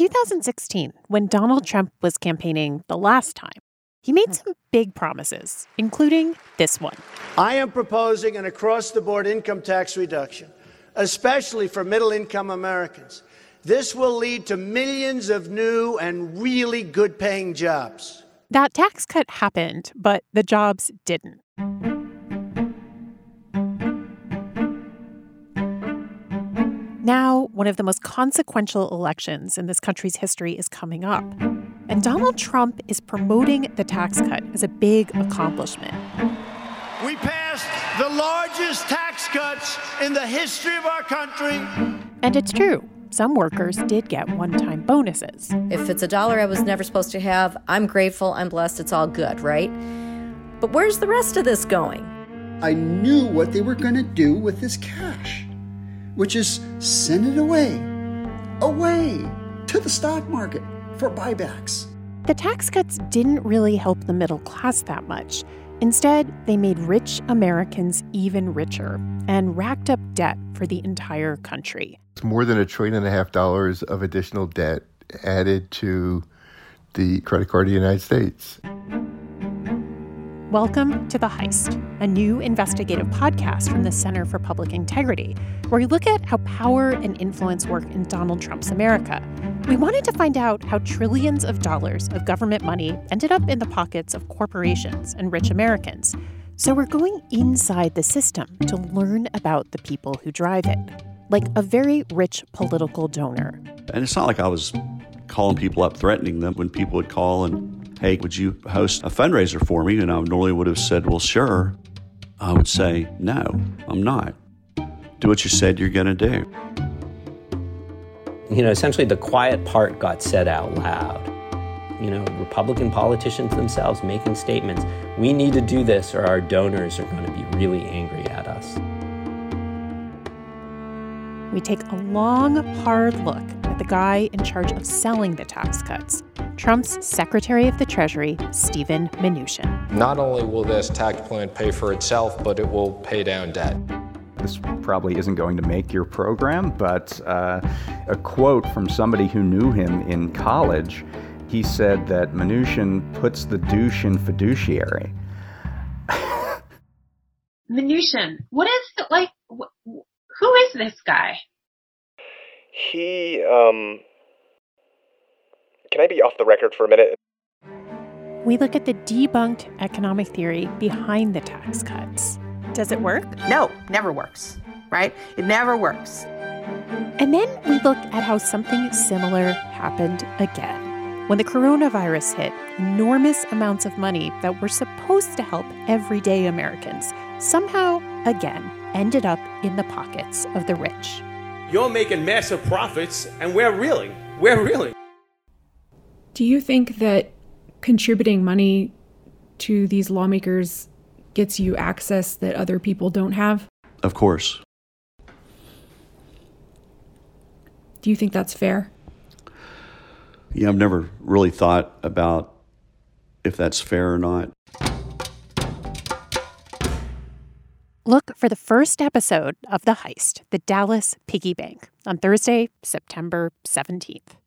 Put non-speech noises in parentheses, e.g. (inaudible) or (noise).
2016, when Donald Trump was campaigning the last time, he made hmm. some big promises, including this one. I am proposing an across the board income tax reduction, especially for middle income Americans. This will lead to millions of new and really good paying jobs. That tax cut happened, but the jobs didn't. Now, one of the most consequential elections in this country's history is coming up. And Donald Trump is promoting the tax cut as a big accomplishment. We passed the largest tax cuts in the history of our country. And it's true. Some workers did get one time bonuses. If it's a dollar I was never supposed to have, I'm grateful, I'm blessed, it's all good, right? But where's the rest of this going? I knew what they were going to do with this cash which is send it away, away to the stock market for buybacks. The tax cuts didn't really help the middle class that much. Instead, they made rich Americans even richer and racked up debt for the entire country. It's more than a trillion and a half dollars of additional debt added to the credit card of the United States. Welcome to The Heist, a new investigative podcast from the Center for Public Integrity, where we look at how power and influence work in Donald Trump's America. We wanted to find out how trillions of dollars of government money ended up in the pockets of corporations and rich Americans. So we're going inside the system to learn about the people who drive it, like a very rich political donor. And it's not like I was calling people up, threatening them when people would call and hey, would you host a fundraiser for me? And I normally would have said, well, sure. I would say, no, I'm not. Do what you said you're going to do. You know, essentially the quiet part got said out loud. You know, Republican politicians themselves making statements we need to do this or our donors are going to be really angry at us. We take a long, hard look at the guy in charge of selling the tax cuts Trump's Secretary of the Treasury, Steven Mnuchin. Not only will this tax plan pay for itself, but it will pay down debt. This probably isn't going to make your program, but uh, a quote from somebody who knew him in college he said that Mnuchin puts the douche in fiduciary. (laughs) Mnuchin, what is the, like? Wh- who is this guy? He um can I be off the record for a minute? We look at the debunked economic theory behind the tax cuts. Does it work? No, never works, right? It never works. And then we look at how something similar happened again. When the coronavirus hit, enormous amounts of money that were supposed to help everyday Americans somehow, again, ended up in the pockets of the rich. You're making massive profits, and we're reeling. We're reeling. Do you think that contributing money to these lawmakers gets you access that other people don't have? Of course. Do you think that's fair? Yeah, I've never really thought about if that's fair or not. Look for the first episode of The Heist, the Dallas Piggy Bank, on Thursday, September 17th.